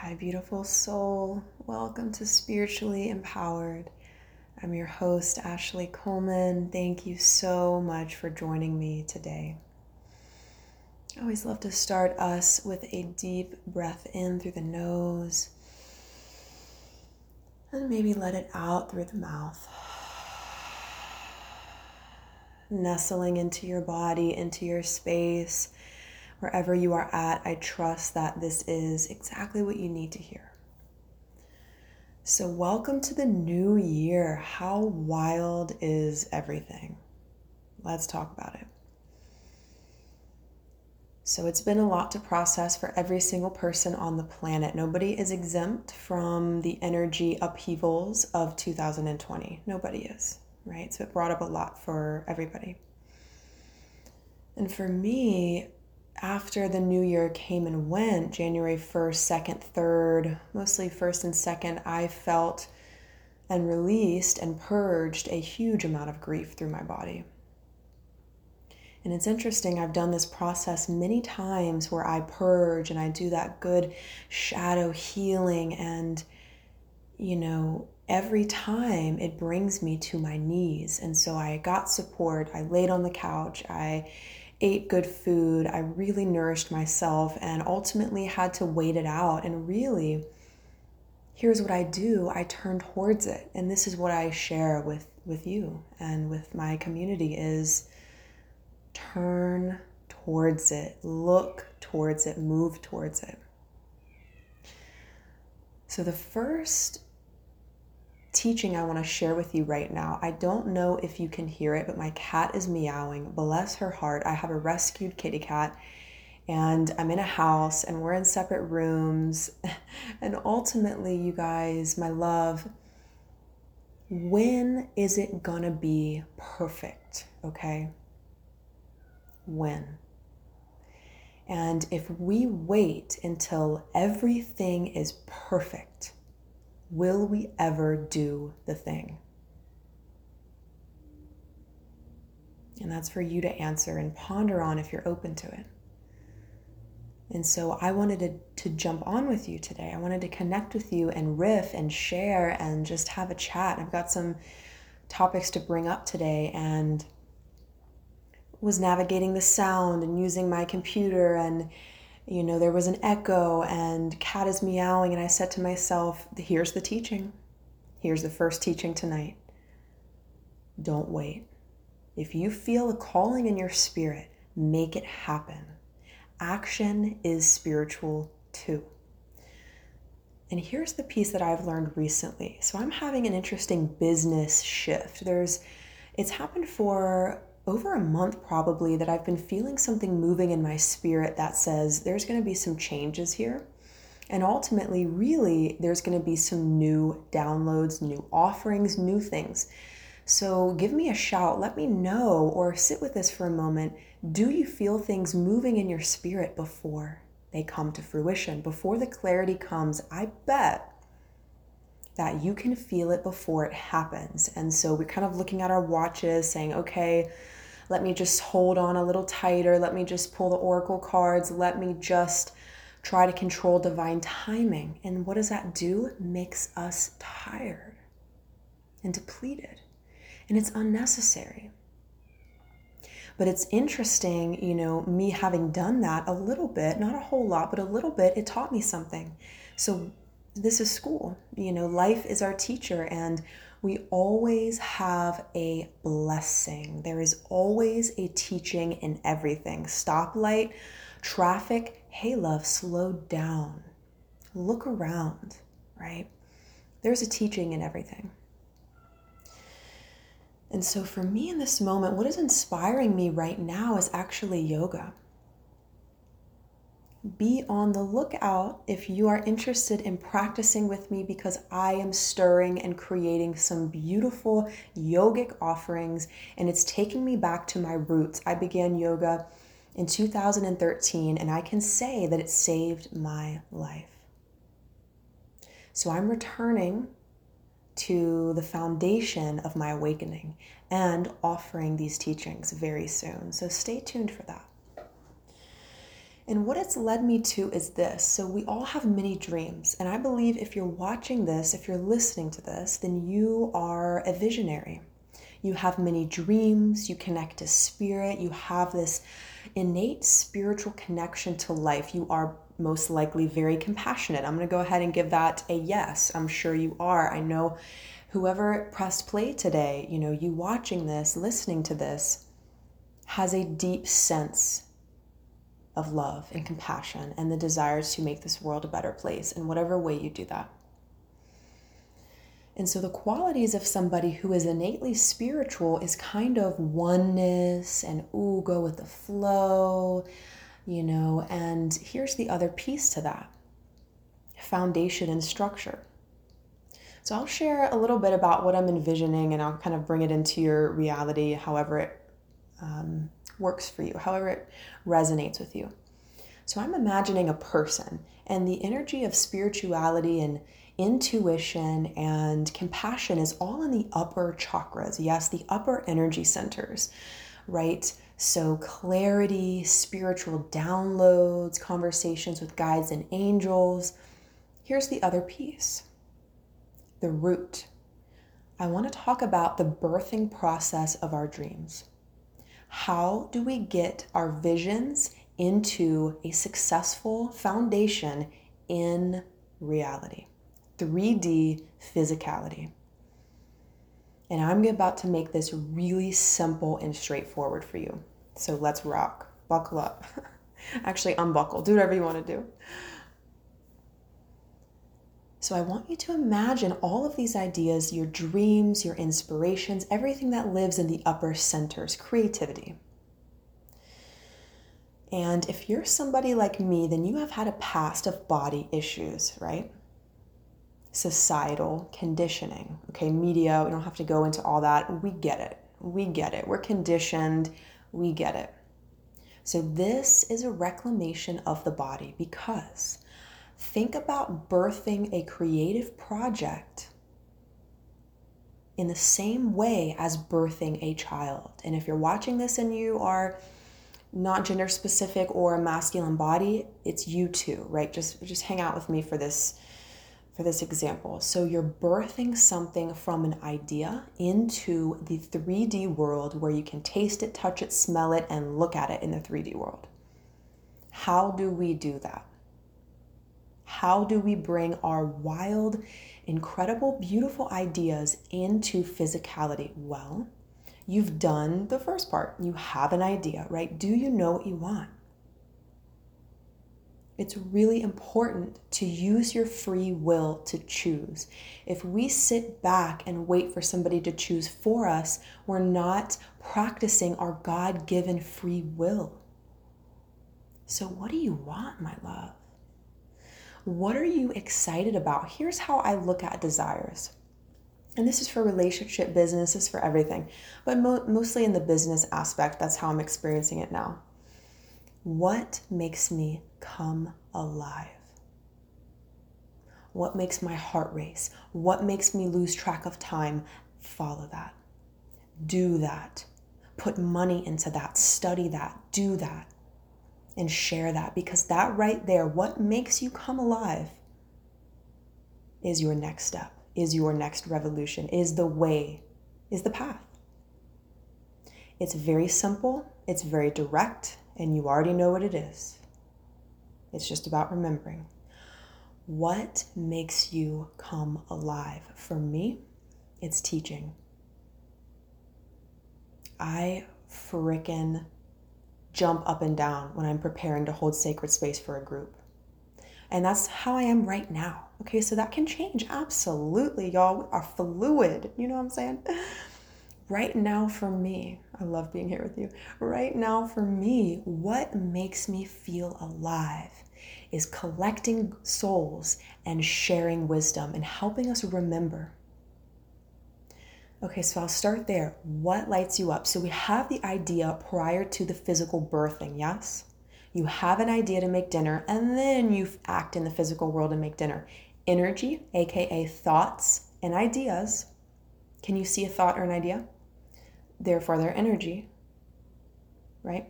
Hi, beautiful soul. Welcome to Spiritually Empowered. I'm your host, Ashley Coleman. Thank you so much for joining me today. I always love to start us with a deep breath in through the nose and maybe let it out through the mouth. Nestling into your body, into your space wherever you are at, I trust that this is exactly what you need to hear. So, welcome to the new year. How wild is everything? Let's talk about it. So, it's been a lot to process for every single person on the planet. Nobody is exempt from the energy upheavals of 2020. Nobody is, right? So, it brought up a lot for everybody. And for me, after the new year came and went, January 1st, 2nd, 3rd, mostly 1st and 2nd, I felt and released and purged a huge amount of grief through my body. And it's interesting, I've done this process many times where I purge and I do that good shadow healing. And, you know, every time it brings me to my knees. And so I got support. I laid on the couch. I ate good food, I really nourished myself, and ultimately had to wait it out. And really, here's what I do I turn towards it. And this is what I share with, with you and with my community is turn towards it, look towards it, move towards it. So the first teaching I want to share with you right now. I don't know if you can hear it, but my cat is meowing. Bless her heart. I have a rescued kitty cat and I'm in a house and we're in separate rooms. And ultimately, you guys, my love, when is it gonna be perfect? Okay? When? And if we wait until everything is perfect, Will we ever do the thing? And that's for you to answer and ponder on if you're open to it. And so I wanted to, to jump on with you today. I wanted to connect with you and riff and share and just have a chat. I've got some topics to bring up today and was navigating the sound and using my computer and you know, there was an echo and cat is meowing. And I said to myself, here's the teaching. Here's the first teaching tonight. Don't wait. If you feel a calling in your spirit, make it happen. Action is spiritual too. And here's the piece that I've learned recently. So I'm having an interesting business shift. There's it's happened for over a month probably that I've been feeling something moving in my spirit that says there's going to be some changes here. And ultimately, really, there's going to be some new downloads, new offerings, new things. So give me a shout. Let me know or sit with this for a moment. Do you feel things moving in your spirit before they come to fruition? Before the clarity comes, I bet that you can feel it before it happens. And so we're kind of looking at our watches saying, okay, let me just hold on a little tighter. Let me just pull the oracle cards. Let me just try to control divine timing. And what does that do? Makes us tired and depleted. And it's unnecessary. But it's interesting, you know, me having done that a little bit, not a whole lot, but a little bit, it taught me something. So this is school. You know, life is our teacher, and we always have a blessing. There is always a teaching in everything. Stoplight, traffic, hey, love, slow down. Look around, right? There's a teaching in everything. And so, for me in this moment, what is inspiring me right now is actually yoga be on the lookout if you are interested in practicing with me because I am stirring and creating some beautiful yogic offerings and it's taking me back to my roots. I began yoga in 2013 and I can say that it saved my life. So I'm returning to the foundation of my awakening and offering these teachings very soon. So stay tuned for that. And what it's led me to is this. So, we all have many dreams. And I believe if you're watching this, if you're listening to this, then you are a visionary. You have many dreams, you connect to spirit, you have this innate spiritual connection to life. You are most likely very compassionate. I'm going to go ahead and give that a yes. I'm sure you are. I know whoever pressed play today, you know, you watching this, listening to this, has a deep sense of love and compassion and the desires to make this world a better place in whatever way you do that. And so, the qualities of somebody who is innately spiritual is kind of oneness and, ooh, go with the flow, you know. And here's the other piece to that foundation and structure. So, I'll share a little bit about what I'm envisioning and I'll kind of bring it into your reality, however it um, works for you, however it resonates with you. So, I'm imagining a person and the energy of spirituality and intuition and compassion is all in the upper chakras. Yes, the upper energy centers, right? So, clarity, spiritual downloads, conversations with guides and angels. Here's the other piece the root. I want to talk about the birthing process of our dreams. How do we get our visions into a successful foundation in reality? 3D physicality. And I'm about to make this really simple and straightforward for you. So let's rock. Buckle up. Actually, unbuckle. Do whatever you want to do. So I want you to imagine all of these ideas, your dreams, your inspirations, everything that lives in the upper centers, creativity. And if you're somebody like me, then you have had a past of body issues, right? societal conditioning. Okay, media, we don't have to go into all that. We get it. We get it. We're conditioned. We get it. So, this is a reclamation of the body because think about birthing a creative project in the same way as birthing a child. And if you're watching this and you are not gender specific or a masculine body, it's you too, right? Just just hang out with me for this for this example. So you're birthing something from an idea into the 3D world where you can taste it, touch it, smell it, and look at it in the 3D world. How do we do that? How do we bring our wild, incredible, beautiful ideas into physicality? Well, you've done the first part. You have an idea, right? Do you know what you want? It's really important to use your free will to choose. If we sit back and wait for somebody to choose for us, we're not practicing our God given free will. So, what do you want, my love? What are you excited about? Here's how I look at desires. And this is for relationship business, is for everything, but mo- mostly in the business aspect. That's how I'm experiencing it now. What makes me come alive? What makes my heart race? What makes me lose track of time? Follow that. Do that. Put money into that. Study that. Do that. And share that because that right there, what makes you come alive, is your next step, is your next revolution, is the way, is the path. It's very simple, it's very direct, and you already know what it is. It's just about remembering. What makes you come alive? For me, it's teaching. I frickin' jump up and down when I'm preparing to hold sacred space for a group. And that's how I am right now. Okay, so that can change. Absolutely. Y'all are fluid. You know what I'm saying? right now for me, I love being here with you. Right now for me, what makes me feel alive is collecting souls and sharing wisdom and helping us remember. Okay, so I'll start there. What lights you up? So we have the idea prior to the physical birthing, yes? You have an idea to make dinner, and then you act in the physical world and make dinner. Energy, aka thoughts and ideas. Can you see a thought or an idea? therefore their energy, right?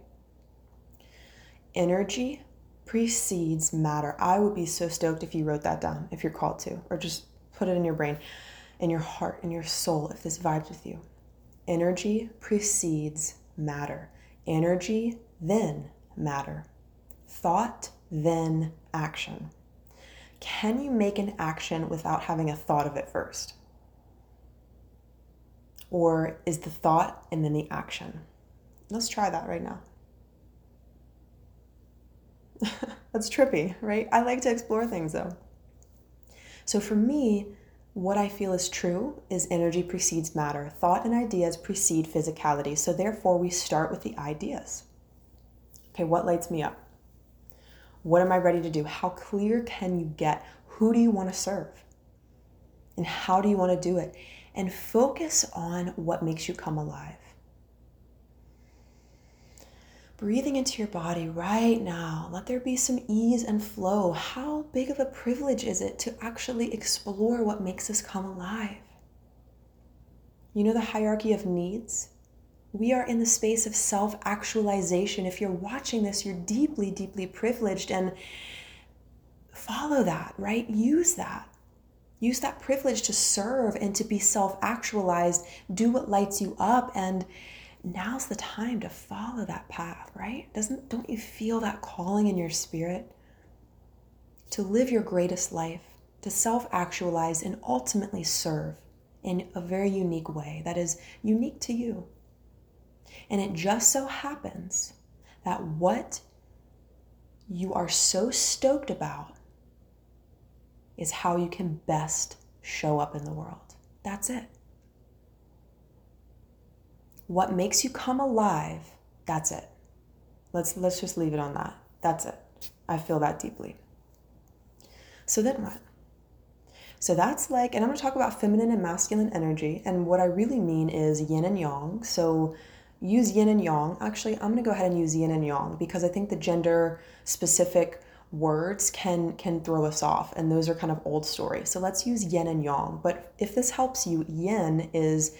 Energy precedes matter. I would be so stoked if you wrote that down, if you're called to, or just put it in your brain, in your heart, in your soul, if this vibes with you. Energy precedes matter. Energy, then matter. Thought, then action. Can you make an action without having a thought of it first? Or is the thought and then the action? Let's try that right now. That's trippy, right? I like to explore things though. So for me, what I feel is true is energy precedes matter. Thought and ideas precede physicality. So therefore, we start with the ideas. Okay, what lights me up? What am I ready to do? How clear can you get? Who do you want to serve? And how do you want to do it? And focus on what makes you come alive breathing into your body right now. Let there be some ease and flow. How big of a privilege is it to actually explore what makes us come alive? You know the hierarchy of needs? We are in the space of self actualization. If you're watching this, you're deeply, deeply privileged and follow that, right? Use that. Use that privilege to serve and to be self actualized. Do what lights you up and now's the time to follow that path, right? Doesn't don't you feel that calling in your spirit to live your greatest life, to self-actualize and ultimately serve in a very unique way that is unique to you. And it just so happens that what you are so stoked about is how you can best show up in the world. That's it what makes you come alive, that's it. Let's let's just leave it on that. That's it. I feel that deeply. So then what? So that's like, and I'm going to talk about feminine and masculine energy. And what I really mean is yin and yang. So use yin and yang. Actually, I'm going to go ahead and use yin and yang because I think the gender specific words can can throw us off and those are kind of old story. So let's use yin and yang. But if this helps you, yin is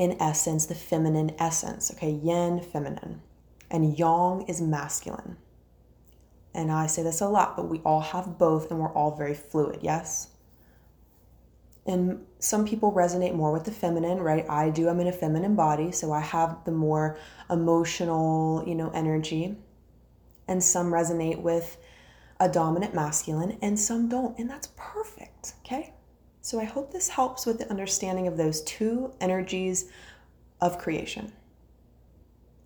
in essence, the feminine essence. Okay, yin, feminine, and yang is masculine. And I say this a lot, but we all have both and we're all very fluid, yes? And some people resonate more with the feminine, right? I do. I'm in a feminine body, so I have the more emotional, you know, energy. And some resonate with a dominant masculine and some don't, and that's perfect, okay? So I hope this helps with the understanding of those two energies of creation.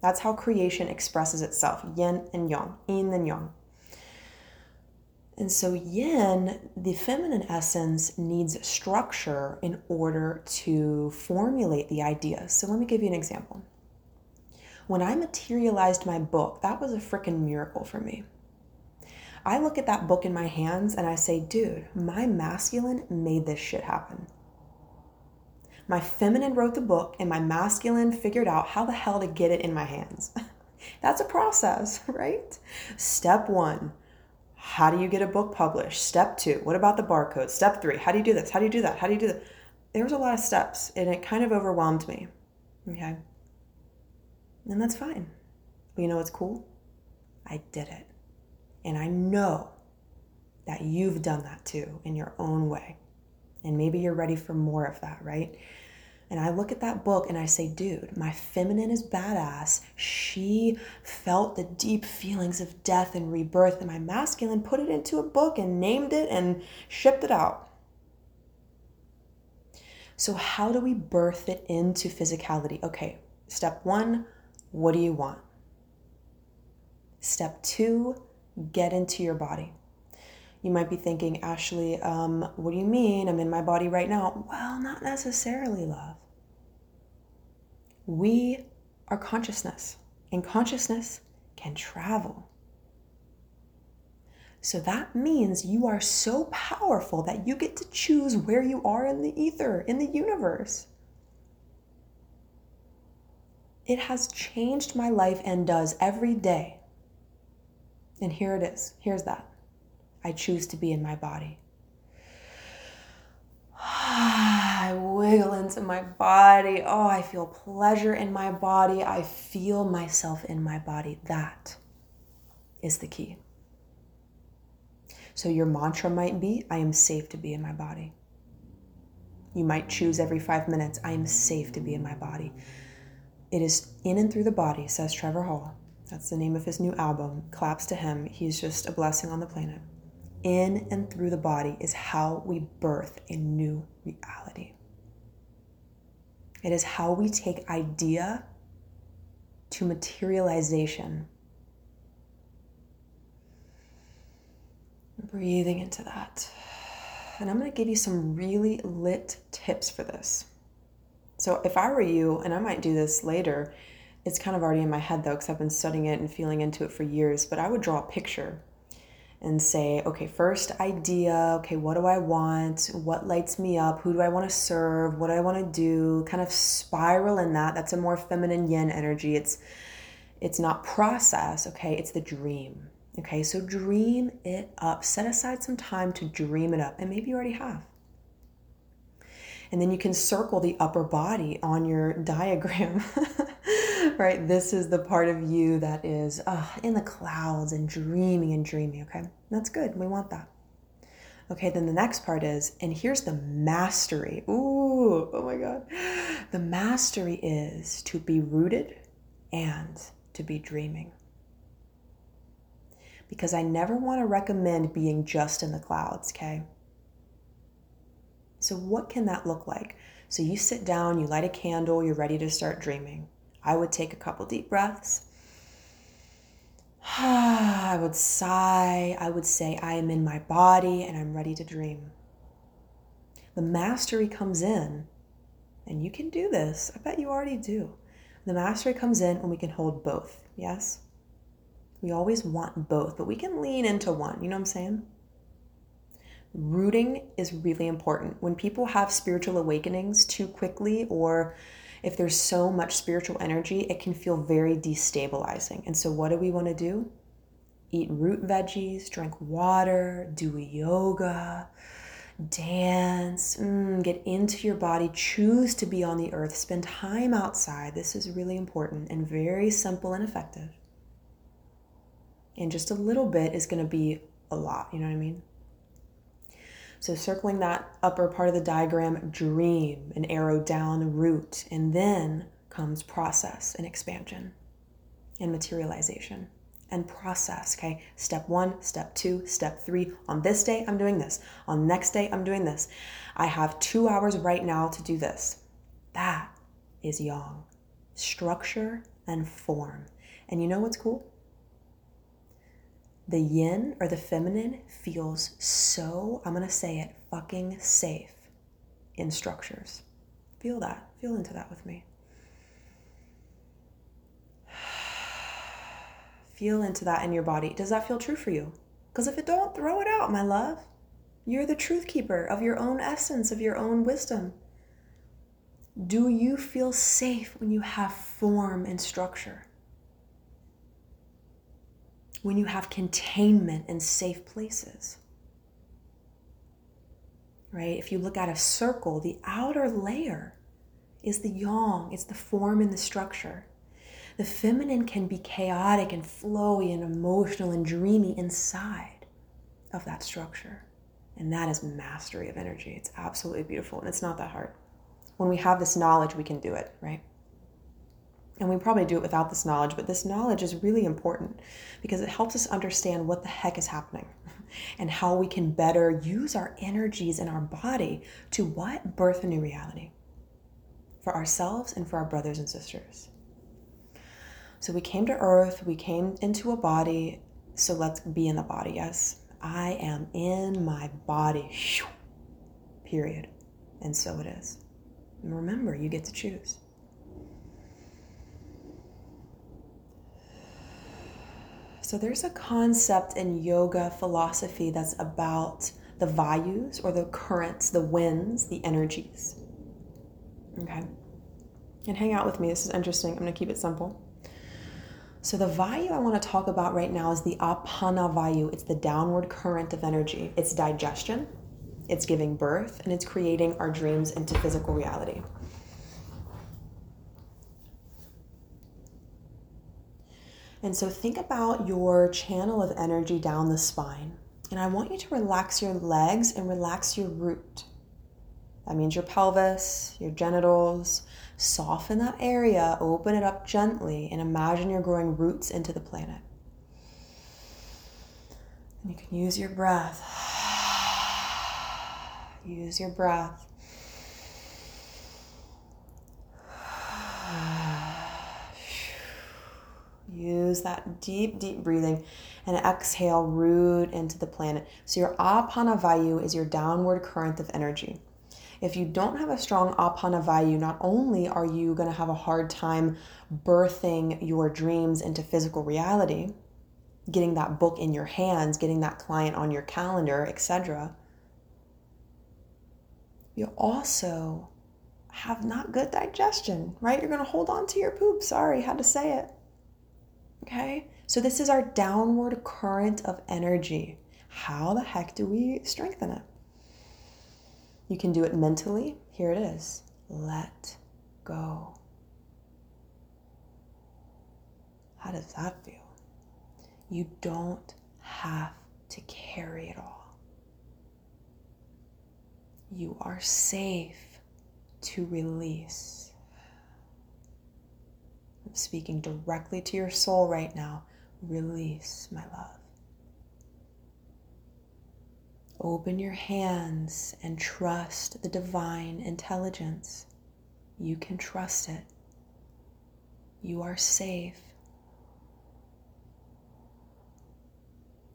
That's how creation expresses itself yin and yang, yin and yang. And so, yin, the feminine essence, needs structure in order to formulate the ideas. So, let me give you an example. When I materialized my book, that was a freaking miracle for me. I look at that book in my hands and I say, dude, my masculine made this shit happen. My feminine wrote the book and my masculine figured out how the hell to get it in my hands. That's a process, right? Step one, how do you get a book published? Step two, what about the barcode? Step three, how do you do this? How do you do that? How do you do that? There was a lot of steps and it kind of overwhelmed me. Okay. And that's fine. But you know what's cool? I did it. And I know that you've done that too in your own way. And maybe you're ready for more of that, right? And I look at that book and I say, dude, my feminine is badass. She felt the deep feelings of death and rebirth, and my masculine put it into a book and named it and shipped it out. So, how do we birth it into physicality? Okay, step one, what do you want? Step two, get into your body. You might be thinking, Ashley, um, what do you mean? I'm in my body right now. Well, not necessarily, love. We are consciousness, and consciousness can travel. So that means you are so powerful that you get to choose where you are in the ether, in the universe. It has changed my life and does every day. And here it is. Here's that. I choose to be in my body. I wiggle into my body. Oh, I feel pleasure in my body. I feel myself in my body. That is the key. So your mantra might be I am safe to be in my body. You might choose every five minutes I am safe to be in my body. It is in and through the body, says Trevor Hall. That's the name of his new album. Claps to him. He's just a blessing on the planet. In and through the body is how we birth a new reality. It is how we take idea to materialization. Breathing into that. And I'm going to give you some really lit tips for this. So, if I were you, and I might do this later, it's kind of already in my head though, because I've been studying it and feeling into it for years, but I would draw a picture and say, okay, first idea, okay, what do I want? What lights me up? Who do I want to serve? What do I want to do? Kind of spiral in that. That's a more feminine yin energy. It's it's not process, okay? It's the dream. Okay? So dream it up. Set aside some time to dream it up. And maybe you already have. And then you can circle the upper body on your diagram. right? This is the part of you that is uh, in the clouds and dreaming and dreaming, okay? That's good. We want that. Okay, then the next part is, and here's the mastery. Ooh, oh my God. The mastery is to be rooted and to be dreaming. Because I never want to recommend being just in the clouds, okay? So, what can that look like? So, you sit down, you light a candle, you're ready to start dreaming. I would take a couple deep breaths. I would sigh. I would say, I am in my body and I'm ready to dream. The mastery comes in, and you can do this. I bet you already do. The mastery comes in when we can hold both. Yes? We always want both, but we can lean into one. You know what I'm saying? Rooting is really important. When people have spiritual awakenings too quickly or if there's so much spiritual energy, it can feel very destabilizing. And so, what do we want to do? Eat root veggies, drink water, do yoga, dance, mm, get into your body, choose to be on the earth, spend time outside. This is really important and very simple and effective. And just a little bit is going to be a lot, you know what I mean? So circling that upper part of the diagram, dream, an arrow down, root, and then comes process and expansion and materialization and process. Okay, step one, step two, step three. On this day, I'm doing this. On next day, I'm doing this. I have two hours right now to do this. That is yang, structure and form. And you know what's cool? The yin or the feminine feels so, I'm going to say it, fucking safe in structures. Feel that. Feel into that with me. Feel into that in your body. Does that feel true for you? Because if it don't, throw it out, my love. You're the truth keeper of your own essence, of your own wisdom. Do you feel safe when you have form and structure? When you have containment and safe places. Right? If you look at a circle, the outer layer is the yang, it's the form and the structure. The feminine can be chaotic and flowy and emotional and dreamy inside of that structure. And that is mastery of energy. It's absolutely beautiful and it's not that hard. When we have this knowledge, we can do it, right? And we probably do it without this knowledge, but this knowledge is really important because it helps us understand what the heck is happening and how we can better use our energies in our body to what? Birth a new reality for ourselves and for our brothers and sisters. So we came to earth, we came into a body, so let's be in the body, yes? I am in my body, period. And so it is. And remember, you get to choose. So there's a concept in yoga philosophy that's about the vayus or the currents, the winds, the energies. Okay. And hang out with me. This is interesting. I'm going to keep it simple. So the vayu I want to talk about right now is the apana vayu. It's the downward current of energy. It's digestion, it's giving birth, and it's creating our dreams into physical reality. And so think about your channel of energy down the spine And I want you to relax your legs and relax your root. That means your pelvis, your genitals. Soften that area, open it up gently, and imagine you're growing roots into the planet. And you can use your breath. Use your breath. Use that deep, deep breathing and exhale, root into the planet. So, your apana vayu is your downward current of energy. If you don't have a strong apana vayu, not only are you going to have a hard time birthing your dreams into physical reality, getting that book in your hands, getting that client on your calendar, etc. You also have not good digestion, right? You're going to hold on to your poop. Sorry, had to say it. Okay? So, this is our downward current of energy. How the heck do we strengthen it? You can do it mentally. Here it is let go. How does that feel? You don't have to carry it all. You are safe to release. Speaking directly to your soul right now. Release, my love. Open your hands and trust the divine intelligence. You can trust it. You are safe.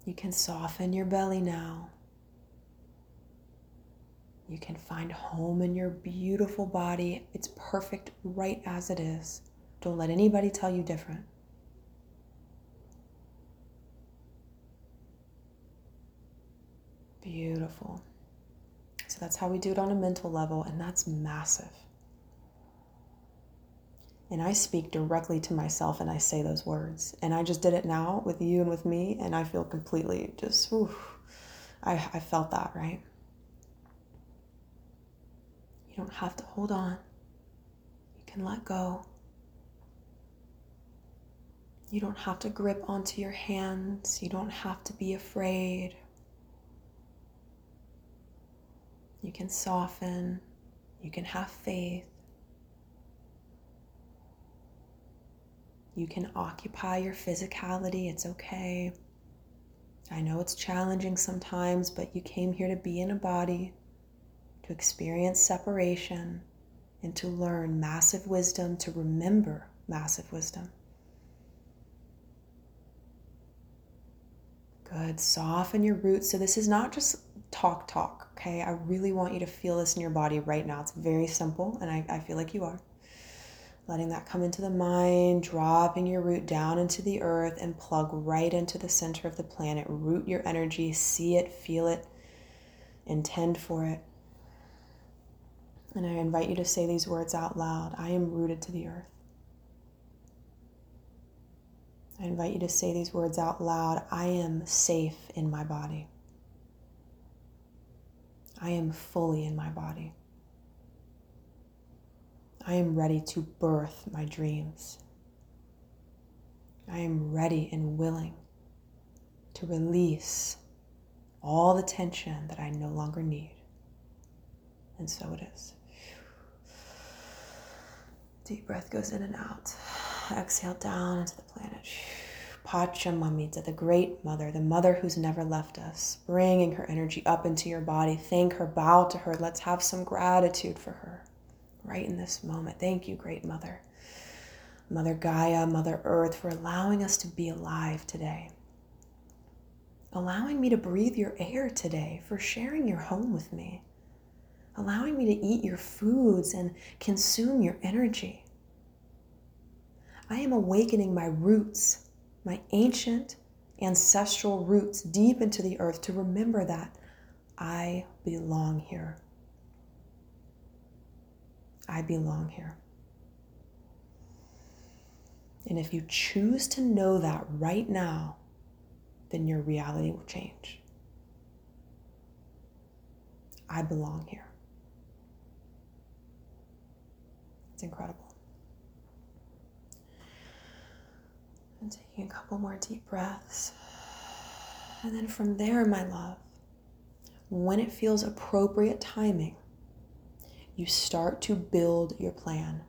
You can soften your belly now. You can find home in your beautiful body. It's perfect right as it is. Don't let anybody tell you different. Beautiful. So that's how we do it on a mental level, and that's massive. And I speak directly to myself and I say those words. And I just did it now with you and with me, and I feel completely just, I, I felt that, right? You don't have to hold on, you can let go. You don't have to grip onto your hands. You don't have to be afraid. You can soften. You can have faith. You can occupy your physicality. It's okay. I know it's challenging sometimes, but you came here to be in a body, to experience separation, and to learn massive wisdom, to remember massive wisdom. Good. Soften your roots. So, this is not just talk, talk, okay? I really want you to feel this in your body right now. It's very simple, and I, I feel like you are. Letting that come into the mind, dropping your root down into the earth and plug right into the center of the planet. Root your energy, see it, feel it, intend for it. And I invite you to say these words out loud I am rooted to the earth. I invite you to say these words out loud I am safe in my body. I am fully in my body. I am ready to birth my dreams. I am ready and willing to release all the tension that I no longer need. And so it is. Deep breath goes in and out. Exhale down into the planet. Pachamamita, the great mother, the mother who's never left us, bringing her energy up into your body. Thank her, bow to her. Let's have some gratitude for her right in this moment. Thank you, great mother. Mother Gaia, Mother Earth, for allowing us to be alive today. Allowing me to breathe your air today, for sharing your home with me. Allowing me to eat your foods and consume your energy. I am awakening my roots my ancient ancestral roots deep into the earth to remember that I belong here. I belong here. And if you choose to know that right now, then your reality will change. I belong here. It's incredible. And taking a couple more deep breaths. And then from there, my love, when it feels appropriate timing, you start to build your plan.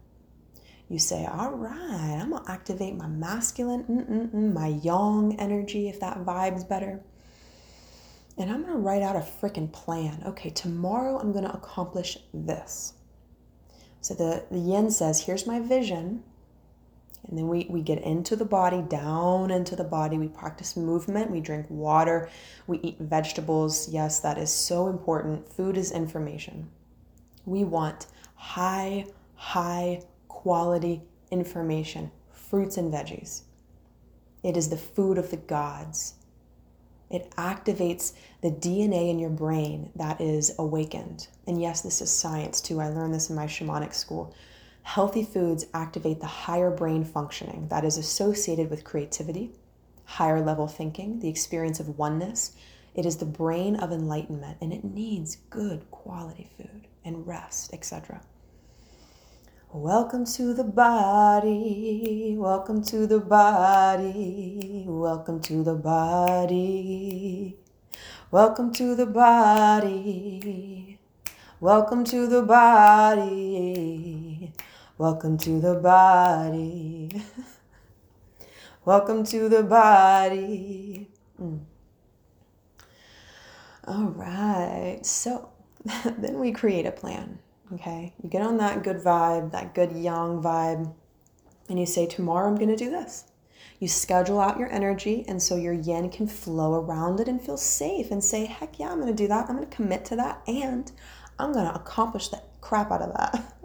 You say, All right, I'm to activate my masculine, my yang energy, if that vibe's better. And I'm to write out a freaking plan. Okay, tomorrow I'm to accomplish this. So the, the yin says, Here's my vision. And then we, we get into the body, down into the body. We practice movement. We drink water. We eat vegetables. Yes, that is so important. Food is information. We want high, high quality information, fruits and veggies. It is the food of the gods. It activates the DNA in your brain that is awakened. And yes, this is science too. I learned this in my shamanic school. Healthy foods activate the higher brain functioning that is associated with creativity, higher level thinking, the experience of oneness. It is the brain of enlightenment and it needs good quality food and rest, etc. Welcome to the body. Welcome to the body. Welcome to the body. Welcome to the body. Welcome to the body. Welcome to the body. Welcome to the body. Mm. All right. So then we create a plan. Okay, you get on that good vibe, that good yang vibe, and you say, Tomorrow I'm going to do this. You schedule out your energy, and so your yin can flow around it and feel safe and say, Heck yeah, I'm going to do that. I'm going to commit to that, and I'm going to accomplish the crap out of that.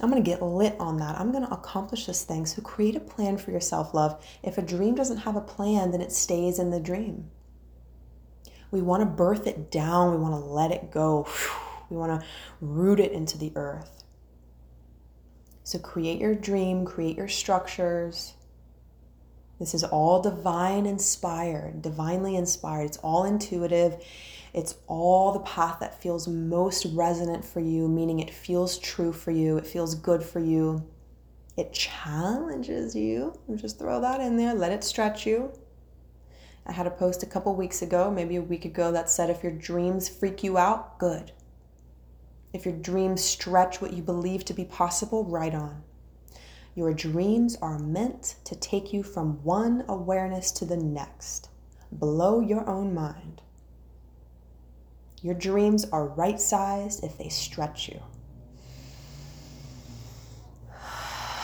I'm going to get lit on that. I'm going to accomplish this thing. So create a plan for yourself, love. If a dream doesn't have a plan, then it stays in the dream. We want to birth it down, we want to let it go. We want to root it into the earth. So create your dream, create your structures. This is all divine inspired, divinely inspired. It's all intuitive. It's all the path that feels most resonant for you, meaning it feels true for you, it feels good for you. It challenges you. Just throw that in there, let it stretch you. I had a post a couple weeks ago, maybe a week ago, that said if your dreams freak you out, good. If your dreams stretch what you believe to be possible, right on. Your dreams are meant to take you from one awareness to the next. Blow your own mind. Your dreams are right sized if they stretch you.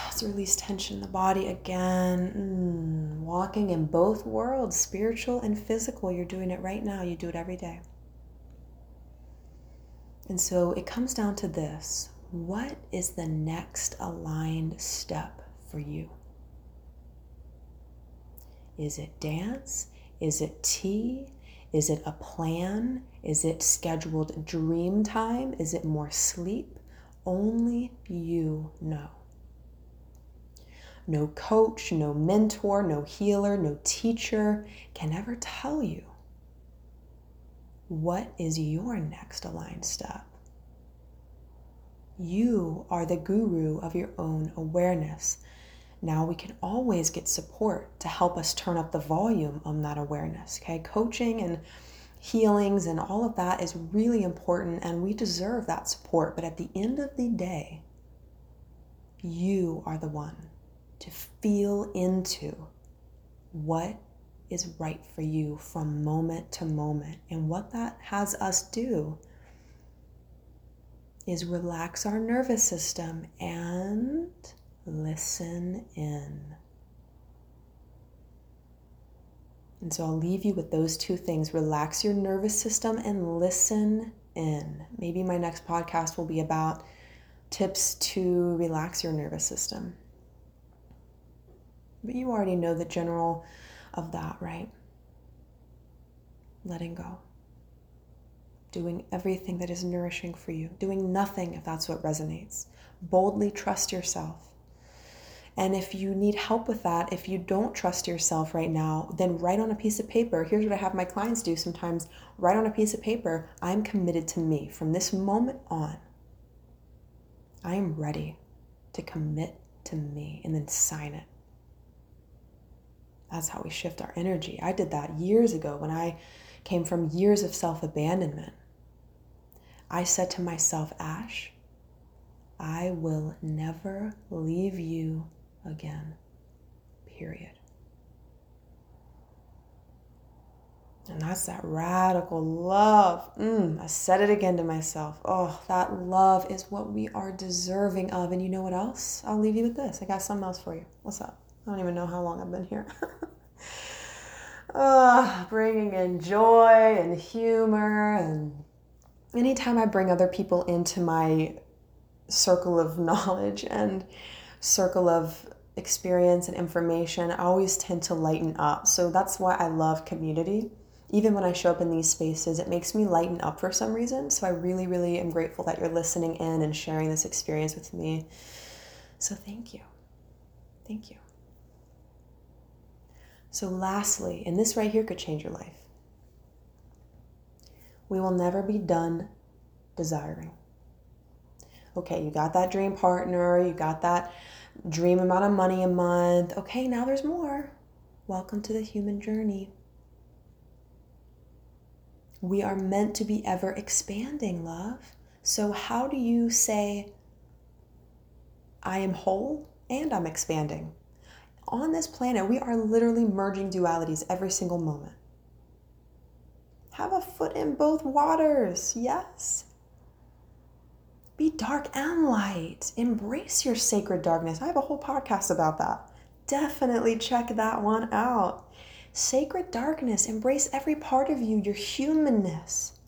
Let's release tension in the body again. Mm, walking in both worlds, spiritual and physical. You're doing it right now. You do it every day. And so it comes down to this what is the next aligned step for you? Is it dance? Is it tea? Is it a plan? Is it scheduled dream time? Is it more sleep? Only you know. No coach, no mentor, no healer, no teacher can ever tell you what is your next aligned step? You are the guru of your own awareness. Now we can always get support to help us turn up the volume on that awareness. Okay, coaching and healings and all of that is really important and we deserve that support. But at the end of the day, you are the one to feel into what is right for you from moment to moment. And what that has us do is relax our nervous system and listen in. And so I'll leave you with those two things relax your nervous system and listen in. Maybe my next podcast will be about tips to relax your nervous system. But you already know the general of that, right? Letting go. Doing everything that is nourishing for you. Doing nothing if that's what resonates. Boldly trust yourself. And if you need help with that, if you don't trust yourself right now, then write on a piece of paper. Here's what I have my clients do sometimes write on a piece of paper I'm committed to me from this moment on. I am ready to commit to me and then sign it. That's how we shift our energy. I did that years ago when I came from years of self abandonment. I said to myself, Ash, I will never leave you again. Period. And that's that radical love. Mm, I said it again to myself. Oh, that love is what we are deserving of. And you know what else? I'll leave you with this. I got something else for you. What's up? I don't even know how long I've been here. uh, bringing in joy and humor. And anytime I bring other people into my circle of knowledge and circle of experience and information, I always tend to lighten up. So that's why I love community even when I show up in these spaces, it makes me lighten up for some reason. So I really, really am grateful that you're listening in and sharing this experience with me. So thank you. Thank you. So, lastly, and this right here could change your life, we will never be done desiring. Okay, you got that dream partner, you got that dream amount of money a month. Okay, now there's more. Welcome to the human journey. We are meant to be ever expanding, love. So, how do you say, I am whole and I'm expanding? On this planet, we are literally merging dualities every single moment. Have a foot in both waters, yes. Be dark and light. Embrace your sacred darkness. I have a whole podcast about that. Definitely check that one out. Sacred darkness, embrace every part of you, your humanness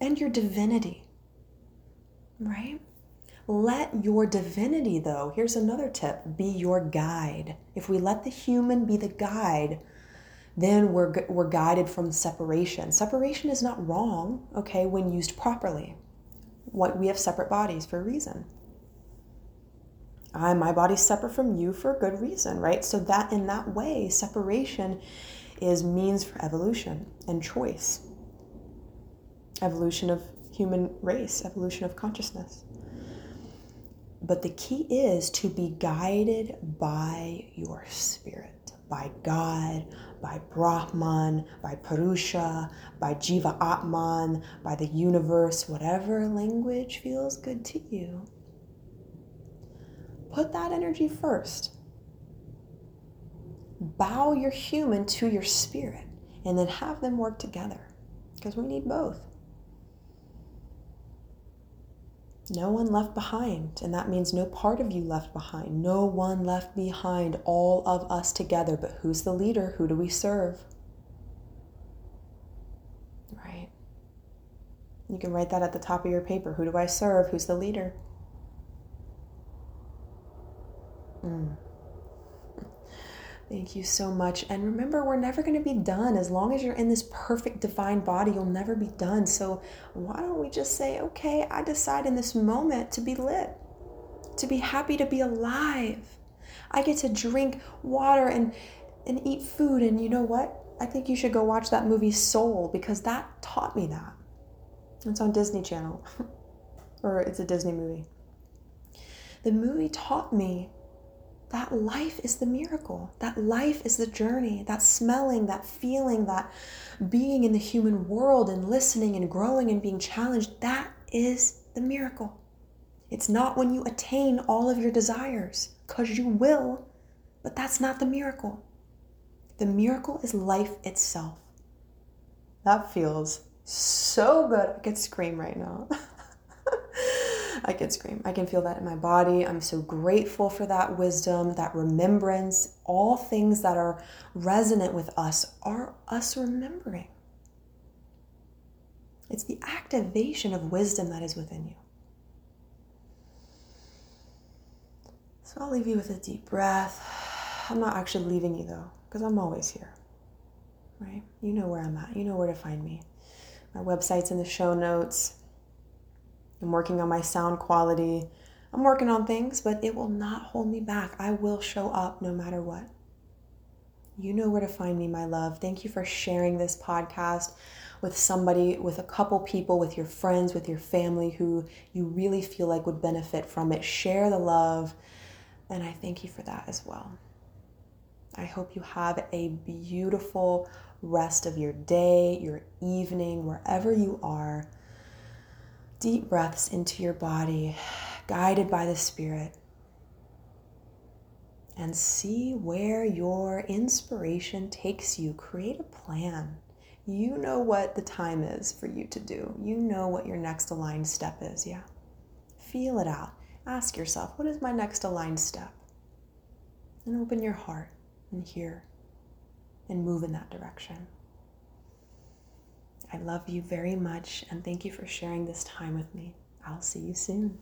and your divinity. Right? Let your divinity, though, here's another tip be your guide. If we let the human be the guide, then we're, we're guided from separation. Separation is not wrong, okay, when used properly. What we have separate bodies for a reason. I, my body's separate from you for a good reason, right? So that in that way, separation is means for evolution and choice. Evolution of human race, evolution of consciousness. But the key is to be guided by your spirit, by God, by Brahman, by Purusha, by Jiva Atman, by the universe, whatever language feels good to you. Put that energy first bow your human to your spirit and then have them work together because we need both. No one left behind, and that means no part of you left behind. No one left behind, all of us together. But who's the leader? Who do we serve? Right? You can write that at the top of your paper. Who do I serve? Who's the leader? Mm. Thank you so much. And remember, we're never going to be done. As long as you're in this perfect divine body, you'll never be done. So, why don't we just say, okay, I decide in this moment to be lit, to be happy to be alive. I get to drink water and, and eat food. And you know what? I think you should go watch that movie Soul because that taught me that. It's on Disney Channel, or it's a Disney movie. The movie taught me that life is the miracle. That life is the journey. That smelling, that feeling, that being in the human world and listening and growing and being challenged, that is the miracle. It's not when you attain all of your desires, because you will, but that's not the miracle. The miracle is life itself. That feels so good. I could scream right now. I can scream. I can feel that in my body. I'm so grateful for that wisdom, that remembrance. All things that are resonant with us are us remembering. It's the activation of wisdom that is within you. So I'll leave you with a deep breath. I'm not actually leaving you though, because I'm always here. Right? You know where I'm at. You know where to find me. My website's in the show notes. I'm working on my sound quality. I'm working on things, but it will not hold me back. I will show up no matter what. You know where to find me, my love. Thank you for sharing this podcast with somebody, with a couple people, with your friends, with your family who you really feel like would benefit from it. Share the love, and I thank you for that as well. I hope you have a beautiful rest of your day, your evening, wherever you are. Deep breaths into your body, guided by the Spirit. And see where your inspiration takes you. Create a plan. You know what the time is for you to do. You know what your next aligned step is, yeah? Feel it out. Ask yourself, what is my next aligned step? And open your heart and hear and move in that direction. I love you very much and thank you for sharing this time with me. I'll see you soon.